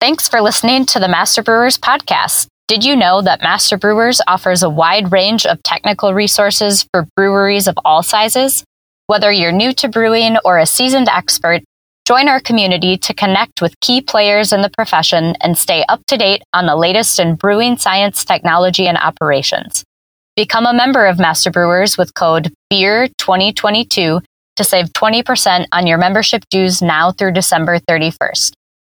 Thanks for listening to the Master Brewers podcast. Did you know that Master Brewers offers a wide range of technical resources for breweries of all sizes? Whether you're new to brewing or a seasoned expert, join our community to connect with key players in the profession and stay up to date on the latest in brewing science, technology, and operations. Become a member of Master Brewers with code BEER2022 to save 20% on your membership dues now through December 31st.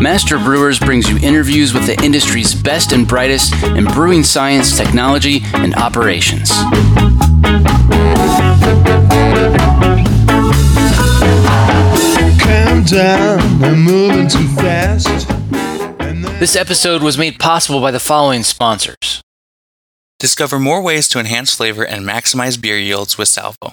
Master Brewers brings you interviews with the industry's best and brightest in brewing science, technology, and operations. Calm down, I'm moving too fast. This episode was made possible by the following sponsors. Discover more ways to enhance flavor and maximize beer yields with Salvo.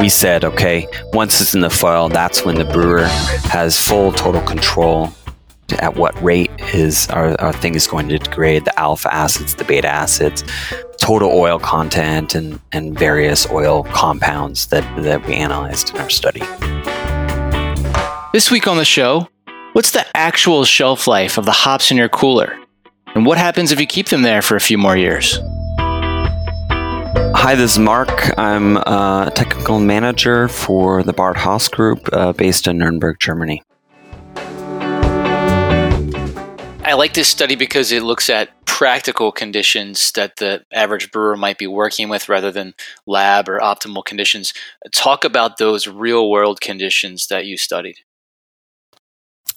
We said, okay, once it's in the foil, that's when the brewer has full total control at what rate is our, our thing is going to degrade the alpha acids, the beta acids, total oil content, and, and various oil compounds that, that we analyzed in our study. This week on the show, what's the actual shelf life of the hops in your cooler? And what happens if you keep them there for a few more years? Hi, this is Mark. I'm a technical manager for the BarthHaas Group uh, based in Nuremberg, Germany. I like this study because it looks at practical conditions that the average brewer might be working with rather than lab or optimal conditions. Talk about those real world conditions that you studied.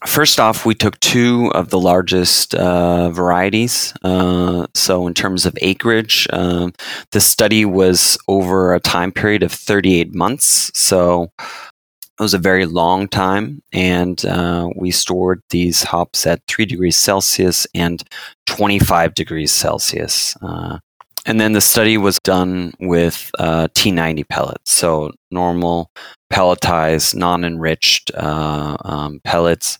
First off, we took two of the largest uh, varieties. Uh, so, in terms of acreage, uh, the study was over a time period of 38 months. So, it was a very long time. And uh, we stored these hops at 3 degrees Celsius and 25 degrees Celsius. Uh, and then the study was done with uh, T90 pellets, so normal pelletized, non-enriched uh, um, pellets,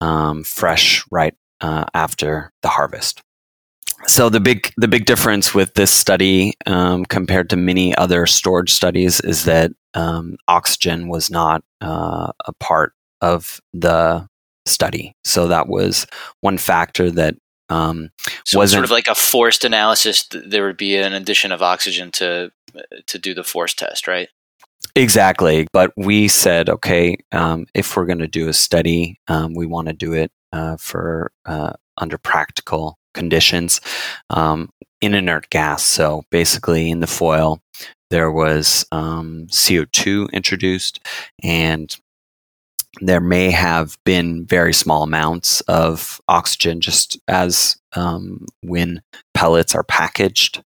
um, fresh right uh, after the harvest. So the big the big difference with this study um, compared to many other storage studies is that um, oxygen was not uh, a part of the study. So that was one factor that um, so wasn't sort of like a forced analysis. There would be an addition of oxygen to to do the force test, right? Exactly. But we said, okay, um, if we're going to do a study, um, we want to do it uh, for uh, under practical conditions um, in inert gas. So basically, in the foil, there was um, CO2 introduced, and there may have been very small amounts of oxygen just as um, when pellets are packaged.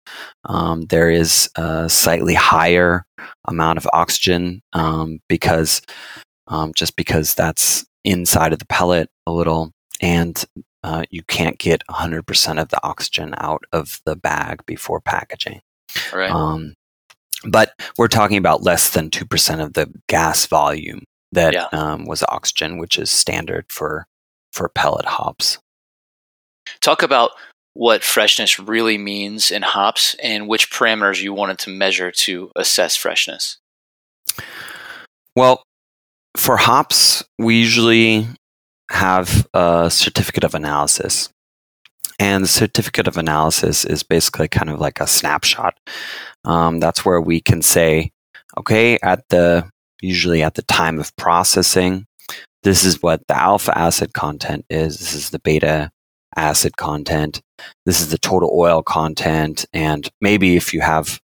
Um, there is a slightly higher amount of oxygen um, because um, just because that's inside of the pellet a little and uh, you can't get 100% of the oxygen out of the bag before packaging. Right. Um, but we're talking about less than 2% of the gas volume that yeah. um, was oxygen, which is standard for for pellet hops. Talk about what freshness really means in hops and which parameters you wanted to measure to assess freshness? Well, for hops, we usually have a certificate of analysis. And the certificate of analysis is basically kind of like a snapshot. Um, that's where we can say, okay, at the usually at the time of processing, this is what the alpha acid content is. This is the beta acid content. This is the total oil content. And maybe if you have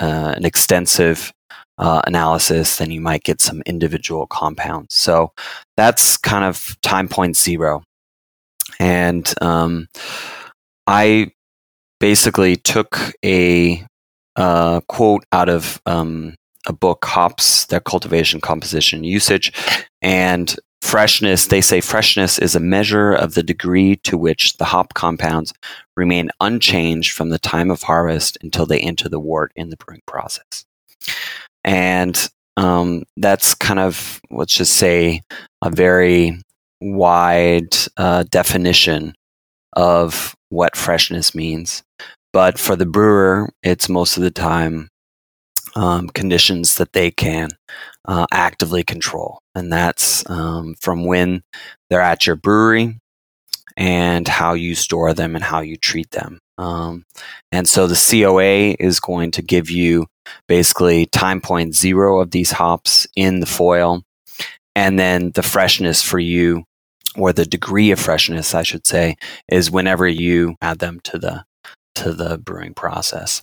uh, an extensive uh, analysis, then you might get some individual compounds. So that's kind of time point zero. And um, I basically took a uh, quote out of um, a book, Hops, Their Cultivation, Composition, Usage. And freshness, they say freshness is a measure of the degree to which the hop compounds remain unchanged from the time of harvest until they enter the wort in the brewing process. And um, that's kind of, let's just say, a very wide uh, definition of what freshness means. But for the brewer, it's most of the time um, conditions that they can uh, actively control. And that's um, from when they're at your brewery and how you store them and how you treat them. Um, and so the COA is going to give you basically time point zero of these hops in the foil. And then the freshness for you, or the degree of freshness, I should say, is whenever you add them to the to the brewing process.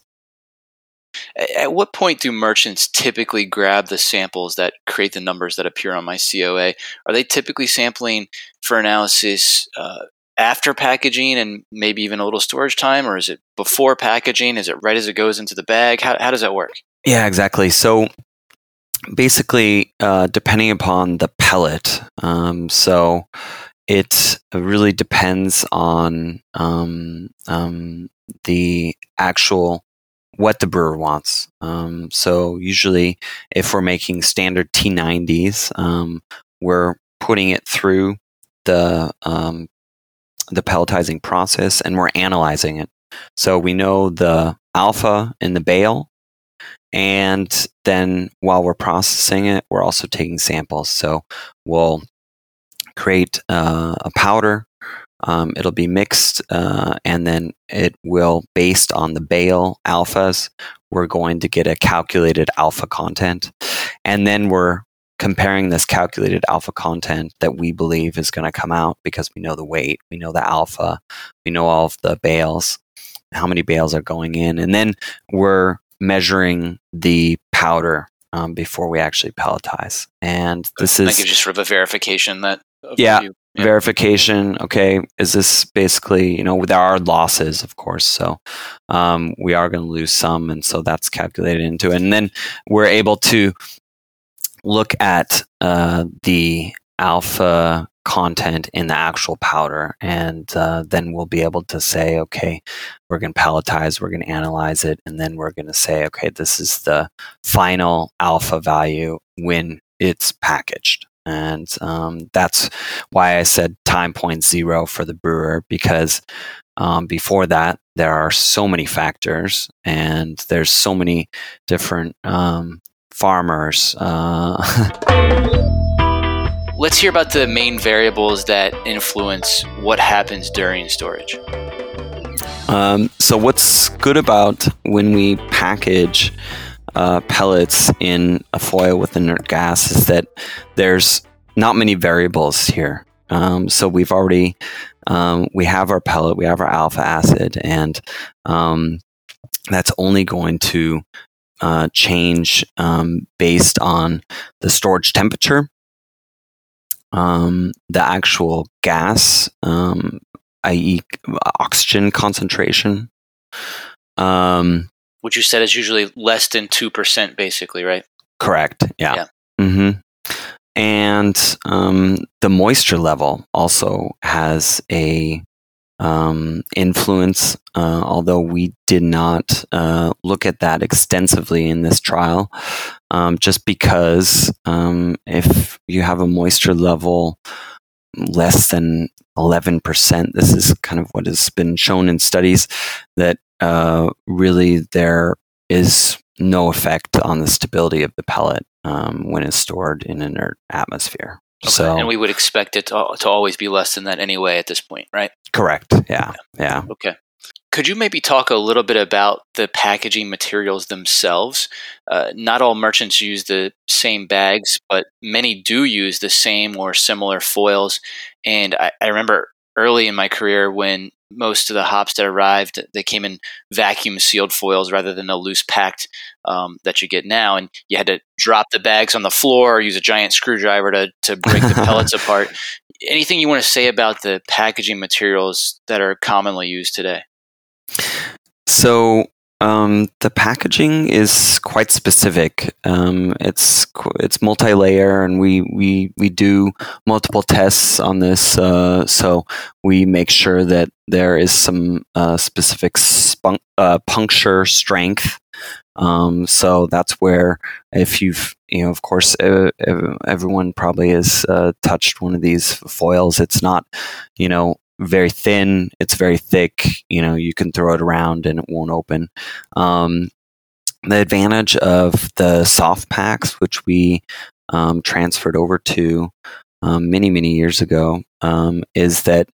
At what point do merchants typically grab the samples that create the numbers that appear on my COA? Are they typically sampling for analysis uh, after packaging and maybe even a little storage time, or is it before packaging? Is it right as it goes into the bag? How, how does that work? Yeah, exactly. So basically, uh, depending upon the pellet, um, so it really depends on um, um, the actual what the brewer wants. Um, so usually, if we're making standard T90s, um, we're putting it through the um, the pelletizing process and we're analyzing it. So we know the alpha in the bale, and then while we're processing it, we're also taking samples. So we'll create uh, a powder um, it'll be mixed, uh, and then it will, based on the bale alphas, we're going to get a calculated alpha content. And then we're comparing this calculated alpha content that we believe is going to come out because we know the weight, we know the alpha, we know all of the bales, how many bales are going in. And then we're measuring the powder um, before we actually pelletize. And this is. That gives you sort of a verification that. Yeah, Yep. verification okay is this basically you know there are losses of course so um, we are going to lose some and so that's calculated into it and then we're able to look at uh, the alpha content in the actual powder and uh, then we'll be able to say okay we're going to pelletize we're going to analyze it and then we're going to say okay this is the final alpha value when it's packaged and um, that's why I said time point zero for the brewer because um, before that, there are so many factors and there's so many different um, farmers. Uh, Let's hear about the main variables that influence what happens during storage. Um, so, what's good about when we package uh, pellets in a foil with inert gas is that there's not many variables here. Um, so we've already um, we have our pellet, we have our alpha acid, and um, that's only going to uh, change um, based on the storage temperature, um, the actual gas, um, i.e., oxygen concentration. Which you said is usually less than 2%, basically, right? Correct. Yeah. yeah. Mm-hmm. And um, the moisture level also has a um, influence, uh, although we did not uh, look at that extensively in this trial, um, just because um, if you have a moisture level less than 11%. This is kind of what has been shown in studies that uh, really there is no effect on the stability of the pellet um, when it's stored in an inert atmosphere. Okay. So, and we would expect it to, to always be less than that anyway at this point, right? correct. Yeah. Yeah. Okay. Could you maybe talk a little bit about the packaging materials themselves? Uh, not all merchants use the same bags, but many do use the same or similar foils. And I, I remember early in my career when most of the hops that arrived they came in vacuum sealed foils rather than the loose packed um, that you get now. And you had to drop the bags on the floor or use a giant screwdriver to, to break the pellets apart. Anything you want to say about the packaging materials that are commonly used today? So um, the packaging is quite specific. Um, it's it's multi-layer, and we we we do multiple tests on this. Uh, so we make sure that there is some uh, specific spunk, uh, puncture strength. Um, so that's where if you've you know of course everyone probably has uh, touched one of these foils. It's not you know very thin. It's very thick. You know, you can throw it around and it won't open. Um, the advantage of the soft packs, which we um, transferred over to um, many, many years ago, um, is that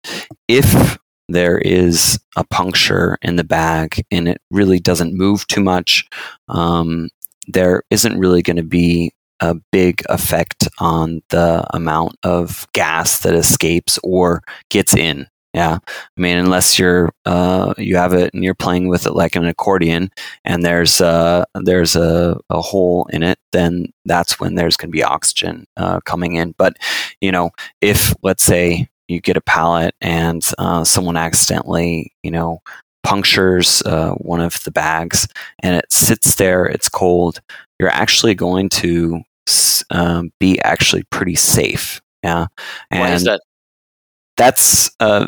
if there is a puncture in the bag and it really doesn't move too much, um, there isn't really going to be a big effect on the amount of gas that escapes or gets in. Yeah, I mean, unless you're uh, you have it and you're playing with it like an accordion, and there's uh, there's a, a hole in it, then that's when there's going to be oxygen uh, coming in. But you know, if let's say you get a pallet and uh, someone accidentally, you know, punctures uh, one of the bags and it sits there, it's cold. You're actually going to um, be actually pretty safe. Yeah, why is that that's uh,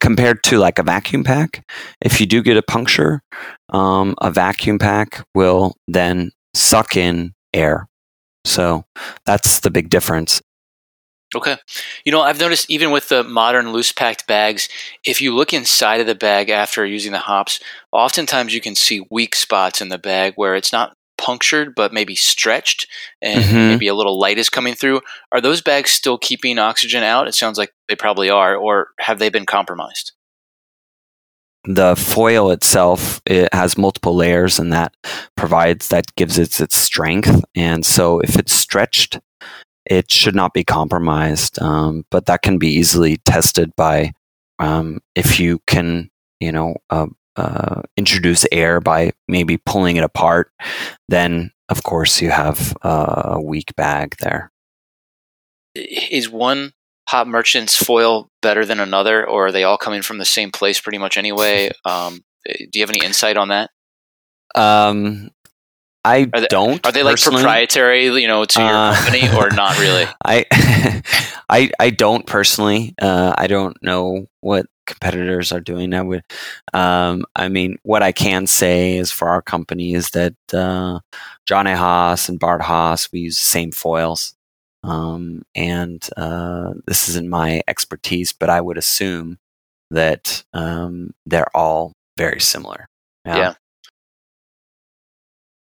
compared to like a vacuum pack. If you do get a puncture, um, a vacuum pack will then suck in air. So that's the big difference. Okay. You know, I've noticed even with the modern loose packed bags, if you look inside of the bag after using the hops, oftentimes you can see weak spots in the bag where it's not punctured but maybe stretched and Mhm. maybe a little light is coming through. Are those bags still keeping oxygen out? It sounds like they probably are, or have they been compromised? The foil itself it has multiple layers, and that provides that gives it its strength. And so, if it's stretched, it should not be compromised. Um, but that can be easily tested by um, if you can, you know, uh, uh, introduce air by maybe pulling it apart. Then, of course, you have uh, a weak bag there. Is one hop merchant's foil better than another, or are they all coming from the same place pretty much anyway? Um, do you have any insight on that? Um, I Are they- don't. Are they like personally. proprietary, you know, to your Uh, company, or not really? I, I, I don't personally. Uh, I don't know what competitors are doing. that with Um, I mean, what I can say is for our company is that uh, John A. Haas and BarthHaas we use the same foils. Um, and uh, this isn't my expertise, but I would assume that um, they're all very similar. Yeah.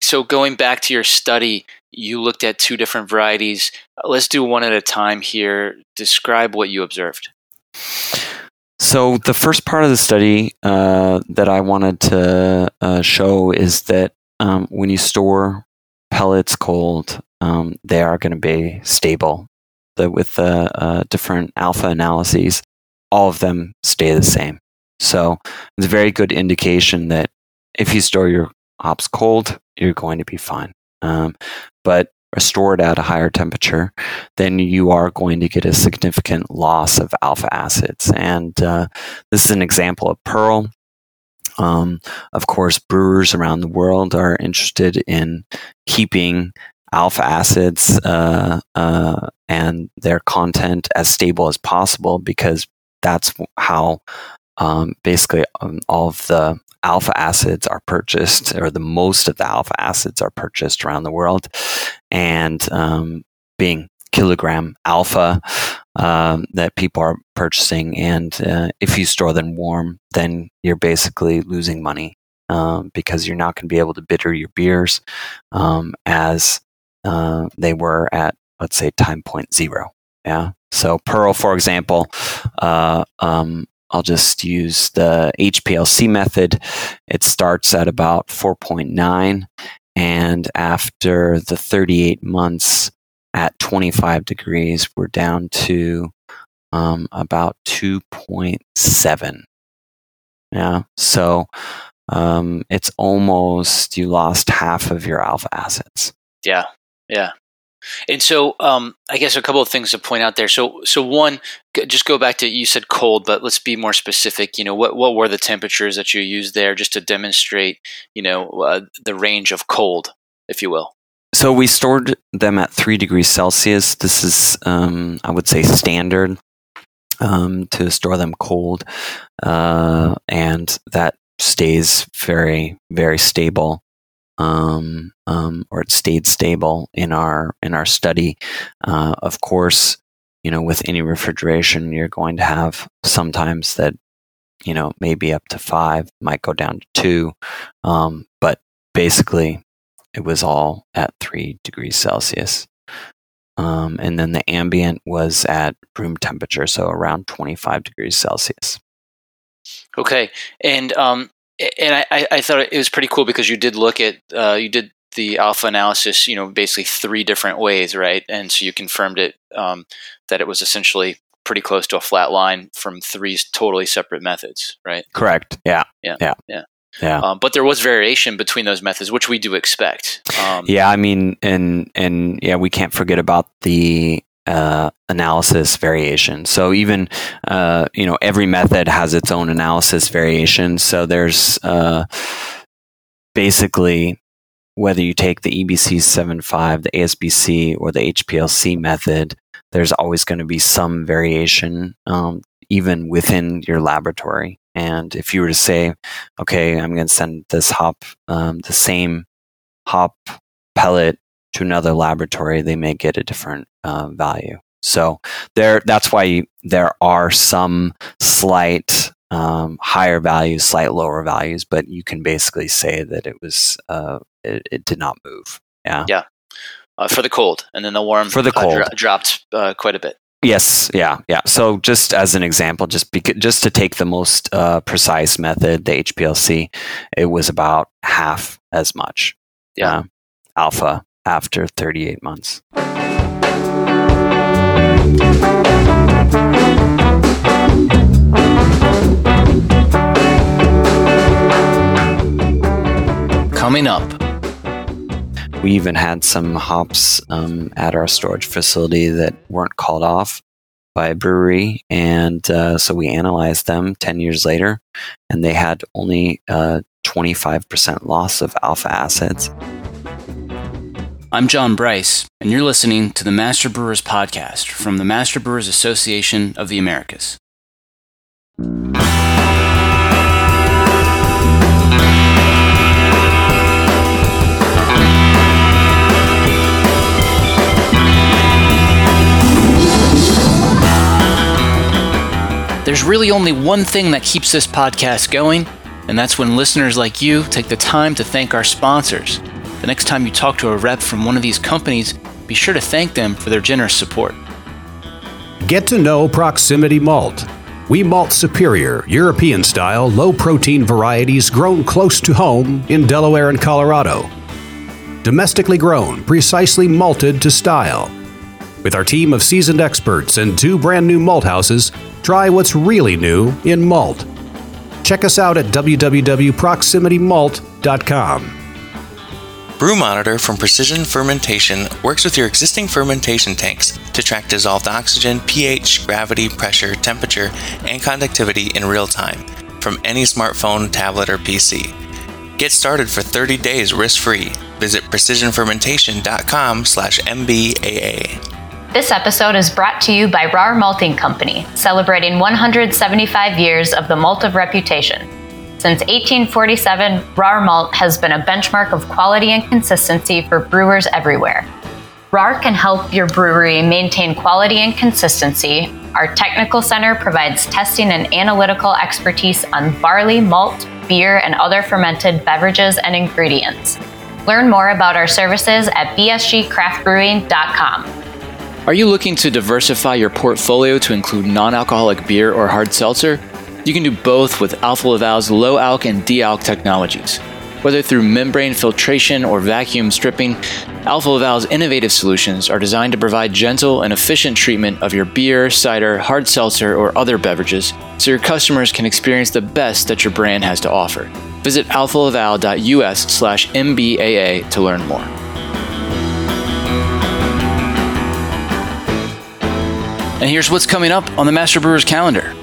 So going back to your study, you looked at two different varieties. Let's do one at a time here. Describe what you observed. So the first part of the study uh, that I wanted to uh, show is that um, when you store pellets cold, um, they are going to be stable. The, with the uh, different alpha analyses, all of them stay the same. So it's a very good indication that if you store your hops cold, you're going to be fine. Um, but stored at a higher temperature, then you are going to get a significant loss of alpha acids. And uh, this is an example of pearl. Um, of course, brewers around the world are interested in keeping alpha acids uh, uh, and their content as stable as possible because that's how um, basically um, all of the alpha acids are purchased, or the most of the alpha acids are purchased around the world. And um, being kilogram alpha, um, that people are purchasing. And uh, if you store them warm, then you're basically losing money um, because you're not going to be able to bitter your beers um, as uh, they were at, let's say, time point zero. Yeah. So Pearl, for example, uh, um, I'll just use the HPLC method. It starts at about 4.9, and after the 38 months at 25 degrees, we're down to um, about 2.7. Yeah. So um, it's almost you lost half of your alpha acids. Yeah, yeah. And so, um, I guess a couple of things to point out there. So, so one, just go back to you said cold, but let's be more specific. You know, what what were the temperatures that you used there, just to demonstrate, you know, uh, the range of cold, if you will. So we stored them at three degrees Celsius. This is, um, I would say, standard um, to store them cold, uh, and that stays very, very stable, um, um, or it stayed stable in our in our study. Uh, of course, you know, with any refrigeration, you're going to have sometimes that, you know, maybe up to five, might go down to two, um, but basically, it was all at three degrees Celsius. Um, and then the ambient was at room temperature, so around 25 degrees Celsius. Okay, and um, and I, I thought it was pretty cool because you did look at uh, you did the alpha analysis, you know, basically three different ways, right? And so you confirmed it um, that it was essentially pretty close to a flat line from three totally separate methods, right? Correct. Yeah. Yeah. Yeah. Yeah. Yeah. Um, but there was variation between those methods, which we do expect. Um, yeah, I mean, and and yeah, we can't forget about the uh, analysis variation. So even uh, you know every method has its own analysis variation. So there's uh, basically whether you take the EBC 7.5, the ASBC, or the HPLC method, there's always going to be some variation, um, even within your laboratory. And if you were to say, okay, I'm going to send this hop, um, the same hop pellet to another laboratory, they may get a different uh, value. So there, that's why there are some slight um, higher values, slight lower values, but you can basically say that it was uh, it, it, did not move. Yeah. Yeah. Uh, for the cold, and then the warm for the cold dro- dropped uh, quite a bit. Yes, yeah, yeah. So just as an example, just beca- just to take the most uh, precise method, the HPLC, it was about half as much. Yeah, uh, alpha after 38 months. Coming up. We even had some hops um, at our storage facility that weren't called off by a brewery. And uh, so we analyzed them 10 years later, and they had only uh, 25% loss of alpha acids. I'm John Bryce, and you're listening to the Master Brewers Podcast from the Master Brewers Association of the Americas. There's really only one thing that keeps this podcast going, and that's when listeners like you take the time to thank our sponsors. The next time you talk to a rep from one of these companies, be sure to thank them for their generous support. Get to know Proximity Malt. We malt superior, European style, low protein varieties grown close to home in Delaware and Colorado. Domestically grown, precisely malted to style. With our team of seasoned experts and two brand new malt houses, try what's really new in malt. Check us out at www.proximitymalt.com. Brew Monitor from Precision Fermentation works with your existing fermentation tanks to track dissolved oxygen, pH, gravity, pressure, temperature, and conductivity in real time from any smartphone, tablet, or PC. Get started for 30 days risk-free. Visit precisionfermentation.com/mbaa. This episode is brought to you by Rahr Malting Company, celebrating 175 years of the malt of reputation. Since 1847, Rahr Malt has been a benchmark of quality and consistency for brewers everywhere. Rahr can help your brewery maintain quality and consistency. Our technical center provides testing and analytical expertise on barley, malt, beer, and other fermented beverages and ingredients. Learn more about our services at bsgcraftbrewing.com. Are you looking to diversify your portfolio to include non alcoholic beer or hard seltzer? You can do both with Alfa Laval's low alk and de alc technologies. Whether through membrane filtration or vacuum stripping, Alfa Laval's innovative solutions are designed to provide gentle and efficient treatment of your beer, cider, hard seltzer, or other beverages so your customers can experience the best that your brand has to offer. Visit alfalaval.us slash MBAA to learn more. And here's what's coming up on the Master Brewers calendar.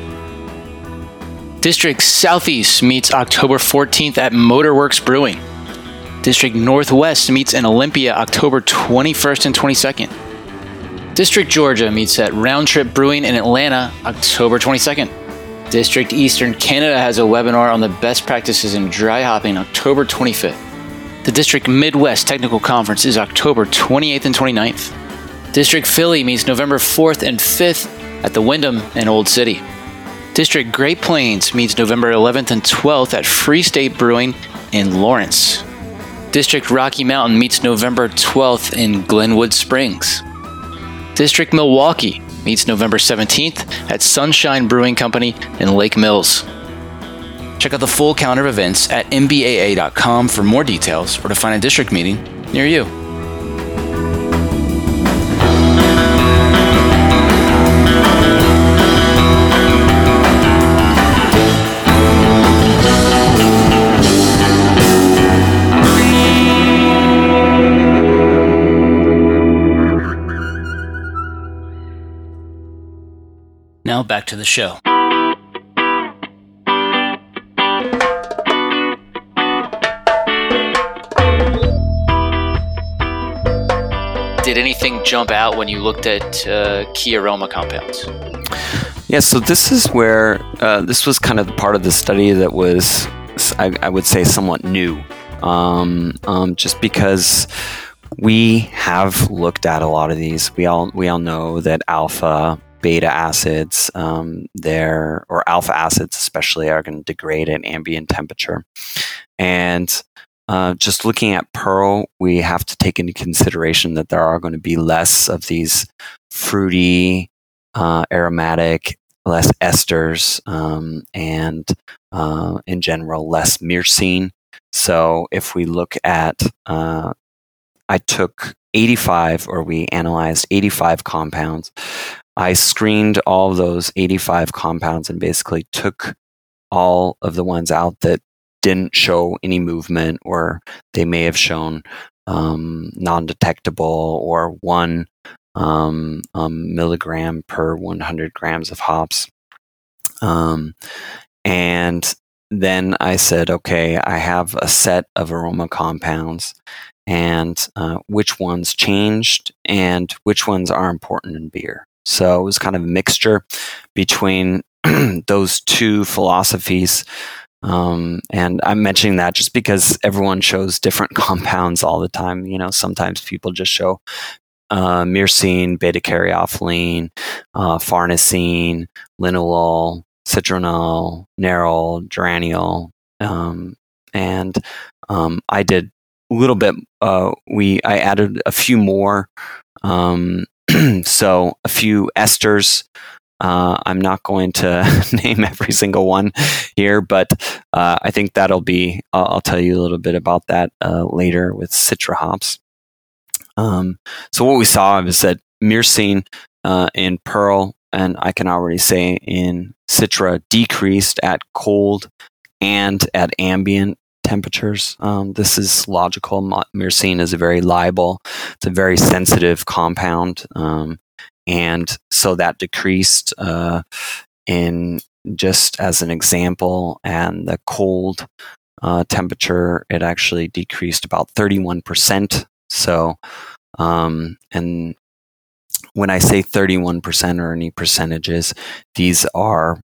District Southeast meets October 14th at Motorworks Brewing. District Northwest meets in Olympia October 21st and 22nd. District Georgia meets at Round Trip Brewing in Atlanta October 22nd. District Eastern Canada has a webinar on the best practices in dry hopping October 25th. The District Midwest Technical Conference is October 28th and 29th. District Philly meets November 4th and 5th at the Wyndham in Old City. District Great Plains meets November 11th and 12th at Free State Brewing in Lawrence. District Rocky Mountain meets November 12th in Glenwood Springs. District Milwaukee meets November 17th at Sunshine Brewing Company in Lake Mills. Check out the full calendar of events at mbaa.com for more details or to find a district meeting near you. Now back to the show. Did anything jump out when you looked at uh, key aroma compounds? Yeah, so this is where uh, this was kind of the part of the study that was, I, I would say, somewhat new. Um, um, just because we have looked at a lot of these. We all we all know that alpha, beta acids, um, there or alpha acids especially, are going to degrade at ambient temperature. And uh, just looking at Pearl, we have to take into consideration that there are going to be less of these fruity, uh, aromatic, less esters, um, and uh, in general, less myrcene. So if we look at, uh, I took 85, or we analyzed 85 compounds. I screened all of those 85 compounds and basically took all of the ones out that didn't show any movement or they may have shown um, non-detectable or one um, um, milligram per 100 grams of hops. Um, and then I said, okay, I have a set of aroma compounds and uh, which ones changed and which ones are important in beer. So it was kind of a mixture between those two philosophies. Um, and I'm mentioning that just because everyone shows different compounds all the time. You know, sometimes people just show uh, myrcene, beta caryophyllene, uh, farnesene, linalool, citronal, nerol, geraniol, um, and um, I did a little bit. Uh, we I added a few more um, so a few esters. Uh, I'm not going to name every single one here, but uh, I think that'll be. I'll, I'll, tell you a little bit about that uh, later with Citra hops. Um, so what we saw is that myrcene uh, in Pearl, and I can already say in Citra, decreased at cold and at ambient temperatures. Um, this is logical. Myrcene is a very labile, it's a very sensitive compound. Um, and so that decreased uh, in just as an example, and the cold uh, temperature, it actually decreased about 31%. So, um, and when I say 31% or any percentages, these are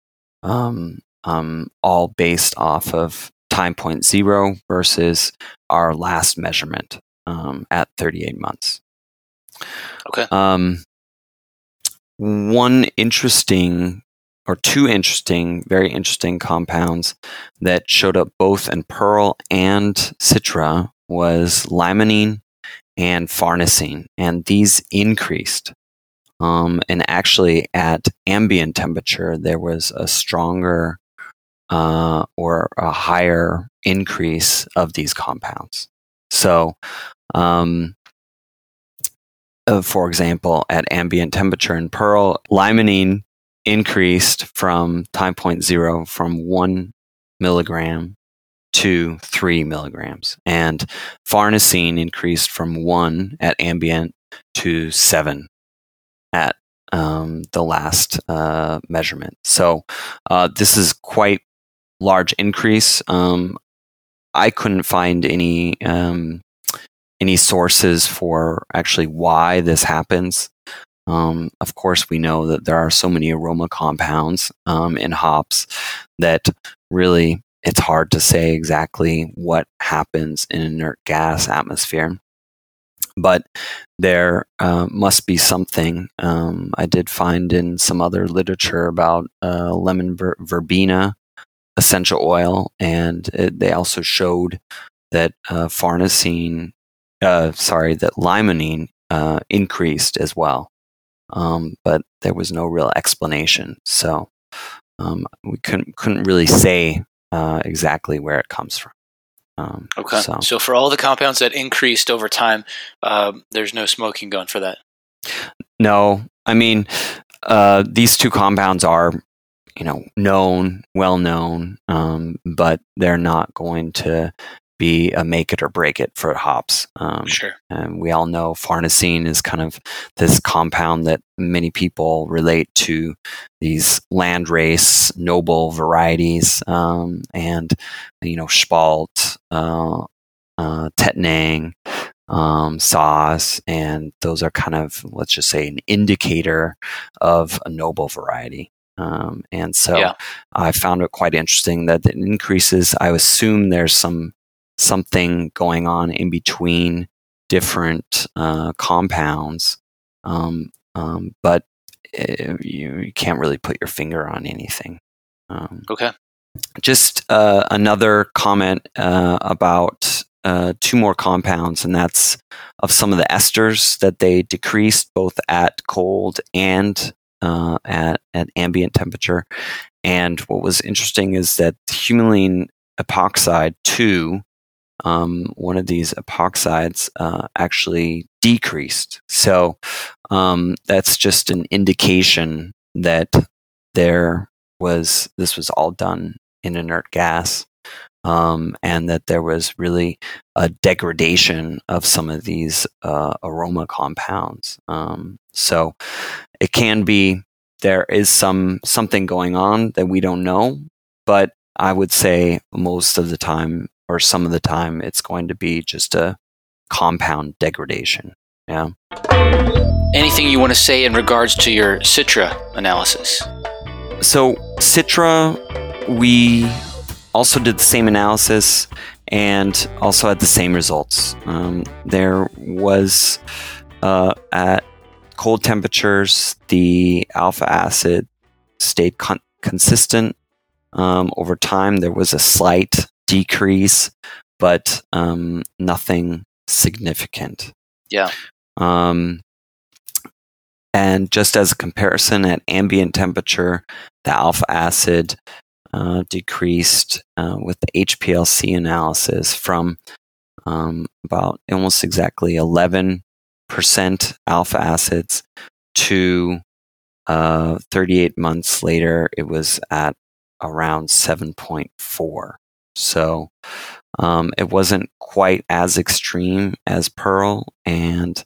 um, um, all based off of time point zero versus our last measurement um, at 38 months. Okay. Um, one interesting or two interesting, very interesting compounds that showed up both in Pearl and Citra was limonene and farnesene, and these increased. Um, and actually, at ambient temperature, there was a stronger uh, or a higher increase of these compounds. So, um, uh, for example, at ambient temperature in Pearl, limonene increased from time point zero from one milligram to three milligrams, and farnesene increased from one at ambient to seven at um, the last uh, measurement. So uh, this is quite large increase. Um, I couldn't find any um, any sources for actually why this happens. Um, of course, we know that there are so many aroma compounds um, in hops that really it's hard to say exactly what happens in inert gas atmosphere. But there uh, must be something. Um, I did find in some other literature about uh, lemon ver- verbena essential oil, and it, they also showed that uh, farnesene, uh, sorry, that limonene uh, increased as well. Um, but there was no real explanation, so um, we couldn't couldn't really say uh, exactly where it comes from. Um, okay. So. so. for all the compounds that increased over time, um, there's no smoking gun for that. No, I mean uh, these two compounds are you know known, well known, um, but they're not going to be a make it or break it for hops. Um, sure. And we all know farnesene is kind of this compound that many people relate to these landrace noble varieties, um, and you know Spalt, uh, uh, Tettnang, um, and those are kind of let's just say an indicator of a noble variety. Um, and so yeah. I found it quite interesting that it increases. I assume there's some something going on in between different uh, compounds, um, um, but it, eh, you, you, can't really put your finger on anything. Um, okay. Just uh, another comment uh, about uh, two more compounds, and that's of some of the esters that they decreased both at cold and uh, at, at ambient temperature. And what was interesting is that humulene epoxide 2, um, one of these epoxides, uh, actually decreased. So um, that's just an indication that there was, this was all done in inert gas. Um, and that there was really a degradation of some of these uh, aroma compounds. Um, so it can be there is some something going on that we don't know, but I would say most of the time or some of the time it's going to be just a compound degradation. Yeah. Anything you want to say in regards to your Citra analysis? So, Citra, we also did the same analysis and also had the same results. Um, there was uh, at cold temperatures, the alpha acid stayed con- consistent. Um, over time, there was a slight decrease, but um, nothing significant. Yeah. Um, and just as a comparison, at ambient temperature, the alpha acid uh, decreased uh, with the HPLC analysis from um, about almost exactly 11 percent alpha acids to uh, 38 months later, it was at around 7.4. So um, it wasn't quite as extreme as Pearl, and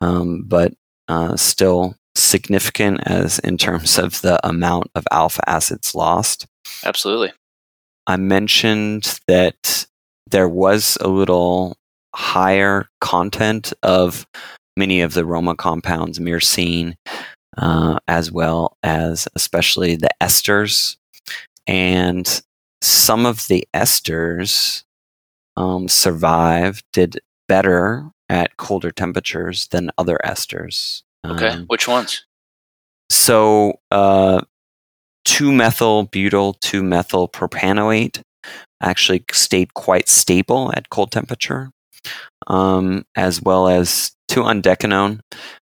um, but uh, still significant as in terms of the amount of alpha acids lost. Absolutely. I mentioned that there was a little higher content of many of the aroma compounds, myrcene, uh, as well as especially the esters. And some of the esters um, survived, did better at colder temperatures than other esters. Okay, Um, which ones? so, uh, 2-methyl butyl 2-methyl propanoate actually stayed quite stable at cold temperature, um, as well as 2-undecanone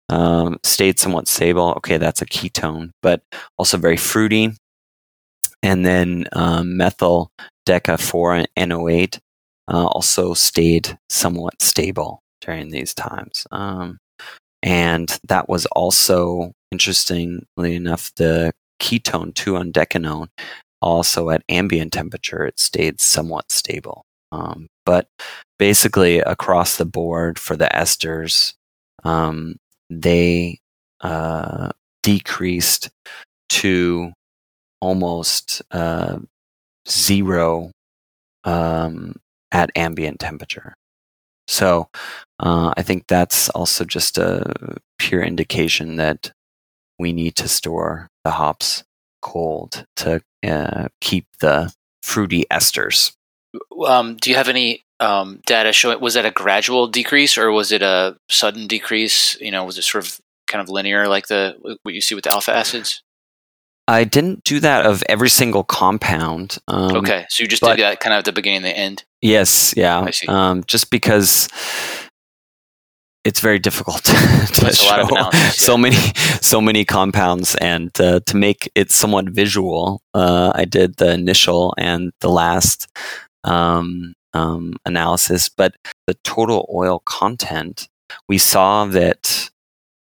um, stayed somewhat stable. Okay, that's a ketone, but also very fruity. And then um, methyl deca 4 and NO8 uh, also stayed somewhat stable during these times. Um, and that was also, interestingly enough, the ketone 2-undecanone also at ambient temperature it stayed somewhat stable um, but basically across the board for the esters um, they uh, decreased to almost uh, zero um, at ambient temperature so uh, i think that's also just a pure indication that we need to store the hops cold to uh, keep the fruity esters. Um, do you have any um, data showing was that a gradual decrease or was it a sudden decrease? You know, was it sort of kind of linear like the what you see with the alpha acids? I didn't do that of every single compound. Um, okay, so you just but- did that kind of at the beginning and the end. Yes, yeah. I see. Um, just because it's very difficult to That's a lot of show so many, so many compounds, and uh, to make it somewhat visual, uh, I did the initial and the last um, um, analysis. But the total oil content, we saw that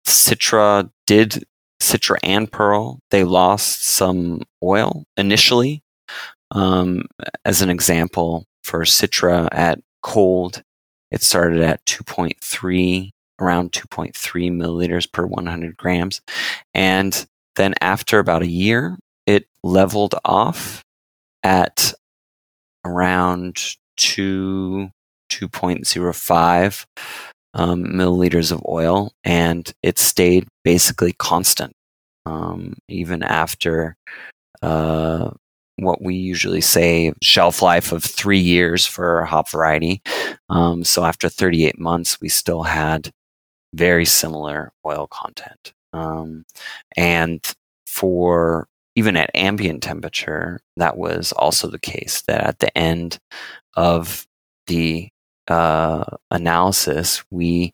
Citra did Citra and Pearl. They lost some oil initially. Um, as an example, for Citra at cold, it started at 2.3, around 2.3 milliliters per 100 grams. And then after about a year, it leveled off at around 2, 2.05 um, milliliters of oil. And it stayed basically constant, um, even after uh, what we usually say shelf life of three years for a hop variety. Um, so after 38 months, we still had very similar oil content. Um, and for even at ambient temperature, that was also the case that at the end of the uh, analysis, we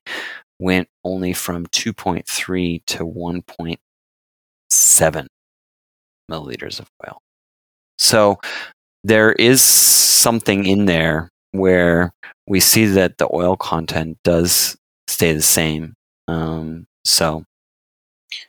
went only from 2.3 to 1.7 milliliters of oil. So there is something in there where we see that the oil content does stay the same. Um, so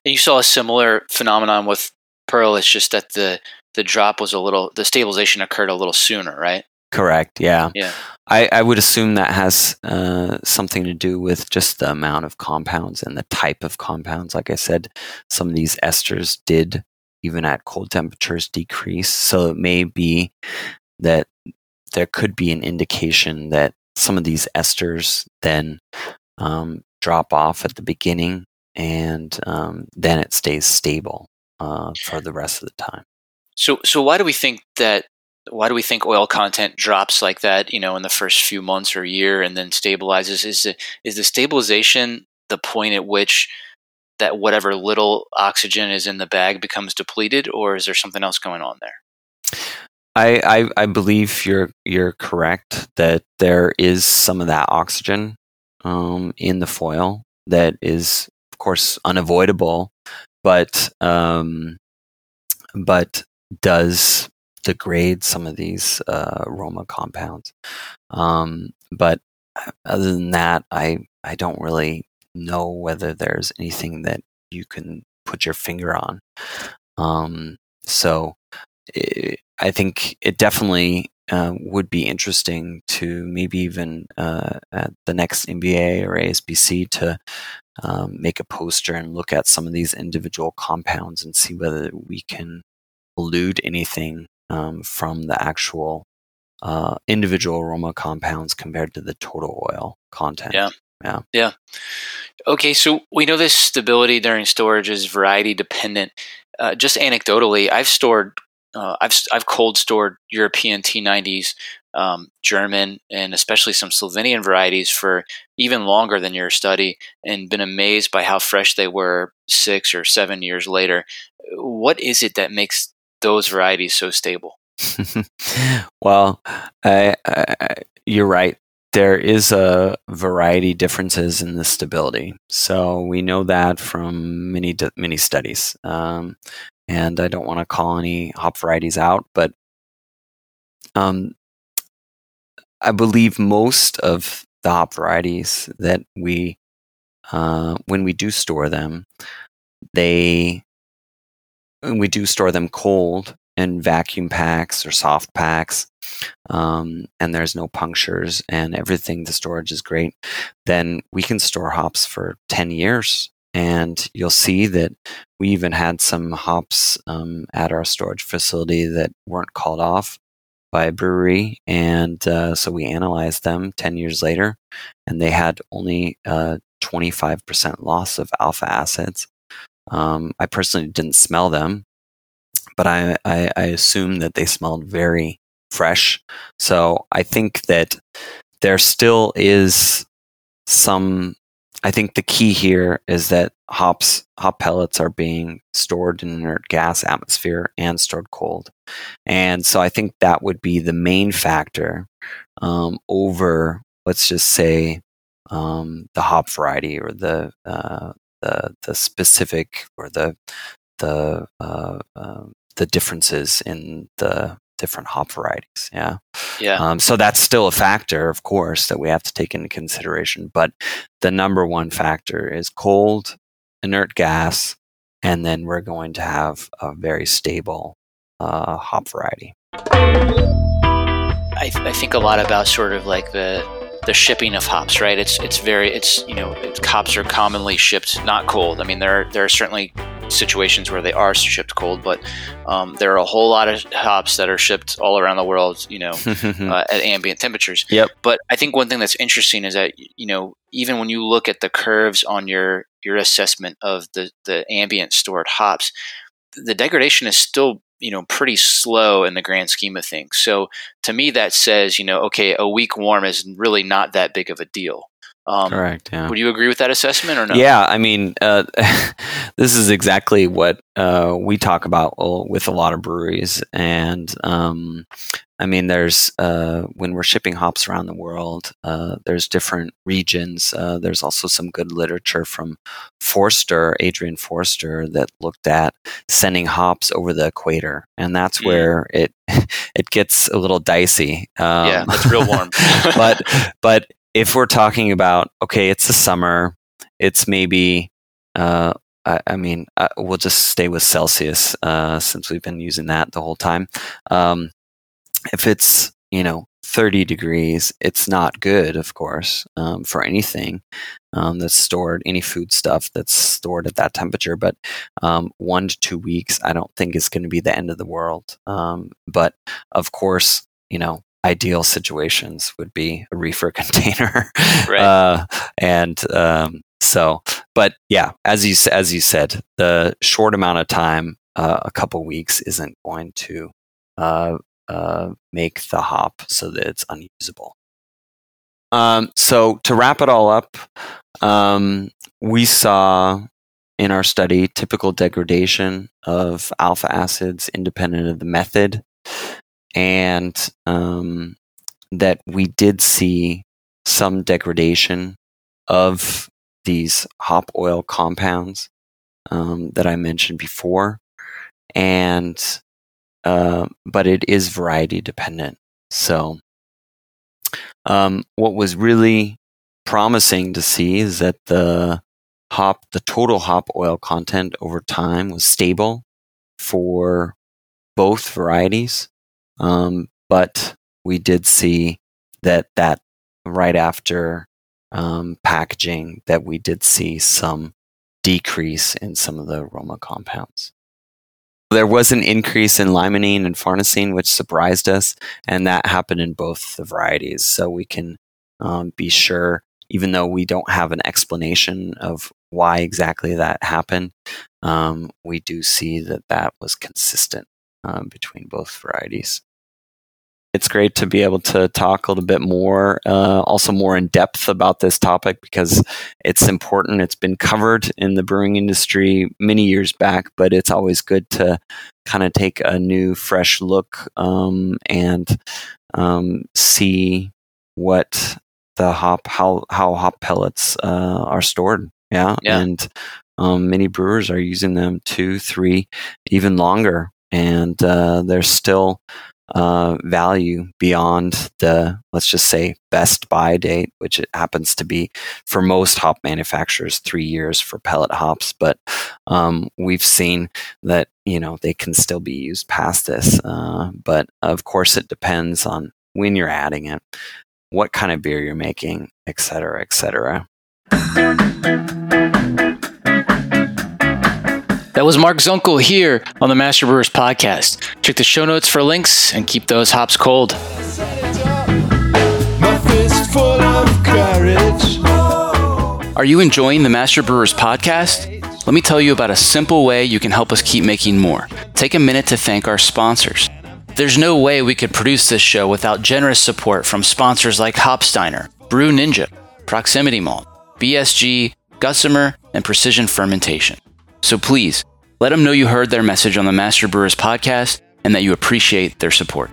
you saw a similar phenomenon with Pearl. It's just that the the drop was a little, the stabilization occurred a little sooner, right? Correct, yeah. Yeah. I, I would assume that has uh, something to do with just the amount of compounds and the type of compounds. Like I said, some of these esters did, even at cold temperatures, decrease. So it may be that there could be an indication that some of these esters then um, drop off at the beginning and um, then it stays stable uh, for the rest of the time. So, so why do we think that? Why do we think oil content drops like that? You know, in the first few months or year, and then stabilizes. Is the is the stabilization the point at which that whatever little oxygen is in the bag becomes depleted, or is there something else going on there? I, I I believe you're you're correct that there is some of that oxygen um, in the foil that is of course unavoidable, but um, but does degrade some of these uh, aroma compounds. Um, but other than that, I I don't really know whether there's anything that you can put your finger on. Um, so i I think it definitely uh, would be interesting to maybe even uh, at the next MBA or ASBC to um, make a poster and look at some of these individual compounds and see whether we can elude anything um, from the actual uh, individual aroma compounds compared to the total oil content. Yeah. Yeah. Yeah. Okay, so we know this stability during storage is variety dependent. Uh, just anecdotally, I've stored, uh, I've I've cold stored European T90s um, German, and especially some Slovenian varieties for even longer than your study, and been amazed by how fresh they were six or seven years later. What is it that makes those varieties so stable? well, I, I, you're right. There is a variety differences in the stability. So we know that from many many studies. Um, and I don't want to call any hop varieties out, but um, I believe most of the hop varieties that we, uh, when we do store them, they we do store them cold in vacuum packs or soft packs, um, and there's no punctures and everything. The storage is great. Then we can store hops for ten years and you'll see that we even had some hops um, at our storage facility that weren't called off by a brewery. And uh, so we analyzed them 10 years later, and they had only uh, 25% loss of alpha acids. Um, I personally didn't smell them, but I, I, I assume that they smelled very fresh. So I think that there still is some I think the key here is that hops hop pellets are being stored in inert gas atmosphere and stored cold, and so I think that would be the main factor um, over let's just say um, the hop variety or the uh, the the specific or the the uh, uh, the differences in the different hop varieties. Yeah. Yeah. Um, so that's still a factor, of course, that we have to take into consideration. But the number one factor is cold, inert gas, and then we're going to have a very stable uh, hop variety. I, th- I think a lot about sort of like the the shipping of hops, right? It's it's very it's you know hops are commonly shipped not cold. I mean there there are certainly situations where they are shipped cold, but um, there are a whole lot of hops that are shipped all around the world, you know, uh, at ambient temperatures. Yep. But I think one thing that's interesting is that you know even when you look at the curves on your your assessment of the the ambient stored hops, the degradation is still you know pretty slow in the grand scheme of things. So to me, that says you know okay, a week warm is really not that big of a deal. Um, Correct. Yeah. Would you agree with that assessment or no? Yeah, I mean, uh, this is exactly what uh, we talk about with a lot of breweries, and um, I mean, there's uh, when we're shipping hops around the world, uh, there's different regions. Uh, there's also some good literature from Forster, Adrian Forster, that looked at sending hops over the equator, and that's mm. where it it gets a little dicey. Um, yeah, it's real warm. but but if we're talking about okay, it's the summer, it's maybe uh, I, I, mean uh, we'll just stay with Celsius uh, since we've been using that the whole time. Um, if it's you know 30 degrees, it's not good, of course, um, for anything um, that's stored, any food stuff that's stored at that temperature. But um, one to two weeks, I don't think is going to be the end of the world. Um, but of course, you know, ideal situations would be a reefer container. right. Uh, and um, so, but yeah, as you as you said, the short amount of time, uh, a couple weeks, isn't going to uh, uh, make the hop so that it's unusable. Um, so to wrap it all up, um, we saw in our study typical degradation of alpha acids independent of the method and um, that we did see some degradation of these hop oil compounds um, that I mentioned before, and uh, but it is variety dependent. So, um, what was really promising to see is that the hop, the total hop oil content over time was stable for both varieties. Um, but we did see that that right after um, packaging that we did see some decrease in some of the aroma compounds. There was an increase in limonene and farnesene, which surprised us, and that happened in both the varieties. So we can um, be sure, even though we don't have an explanation of why exactly that happened, um, we do see that that was consistent um, between both varieties. It's great to be able to talk a little bit more, uh, also more in depth about this topic because it's important. It's been covered in the brewing industry many years back, but it's always good to kind of take a new, fresh look um, and um, see what the hop how how hop pellets uh, are stored. Yeah, Yeah. and um, many brewers are using them two, three, even longer, and uh, there's still uh, value beyond the let's just say best buy date, which it happens to be for most hop manufacturers three years for pellet hops. But um, we've seen that you know they can still be used past this. Uh, but of course, it depends on when you're adding it, what kind of beer you're making, et cetera, et cetera. That was Mark Zunkel here on the Master Brewers Podcast. Check the show notes for links and keep those hops cold. My fist full of courage. Are you enjoying the Master Brewers Podcast? Let me tell you about a simple way you can help us keep making more. Take a minute to thank our sponsors. There's no way we could produce this show without generous support from sponsors like Hopsteiner, Brew Ninja, Proximity Malt, BSG, Gusmer, and Precision Fermentation. So please, let them know you heard their message on the Master Brewers podcast and that you appreciate their support.